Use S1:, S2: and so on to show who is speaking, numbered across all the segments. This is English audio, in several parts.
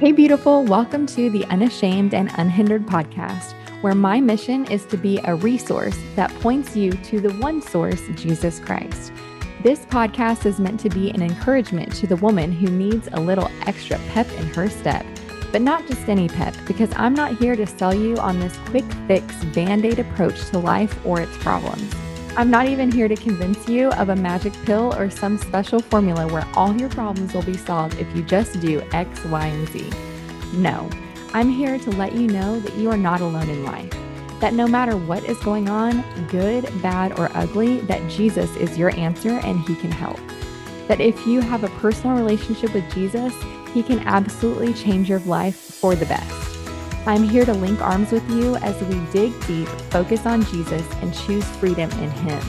S1: Hey, beautiful. Welcome to the Unashamed and Unhindered podcast, where my mission is to be a resource that points you to the one source, Jesus Christ. This podcast is meant to be an encouragement to the woman who needs a little extra pep in her step, but not just any pep, because I'm not here to sell you on this quick fix band aid approach to life or its problems. I'm not even here to convince you of a magic pill or some special formula where all your problems will be solved if you just do X, Y, and Z. No, I'm here to let you know that you are not alone in life. That no matter what is going on, good, bad, or ugly, that Jesus is your answer and He can help. That if you have a personal relationship with Jesus, He can absolutely change your life for the best. I'm here to link arms with you as we dig deep, focus on Jesus, and choose freedom in Him.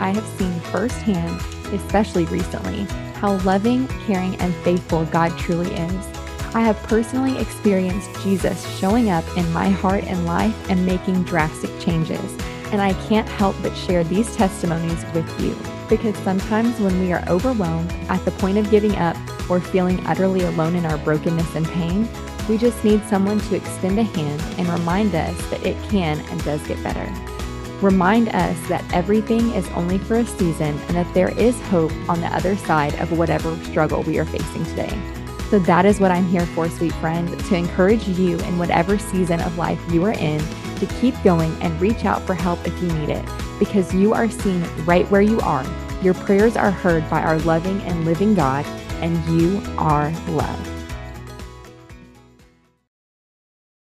S1: I have seen firsthand, especially recently, how loving, caring, and faithful God truly is. I have personally experienced Jesus showing up in my heart and life and making drastic changes. And I can't help but share these testimonies with you because sometimes when we are overwhelmed at the point of giving up or feeling utterly alone in our brokenness and pain, we just need someone to extend a hand and remind us that it can and does get better. Remind us that everything is only for a season and that there is hope on the other side of whatever struggle we are facing today. So, that is what I'm here for, sweet friend, to encourage you in whatever season of life you are in to keep going and reach out for help if you need it, because you are seen right where you are. Your prayers are heard by our loving and living God, and you are loved.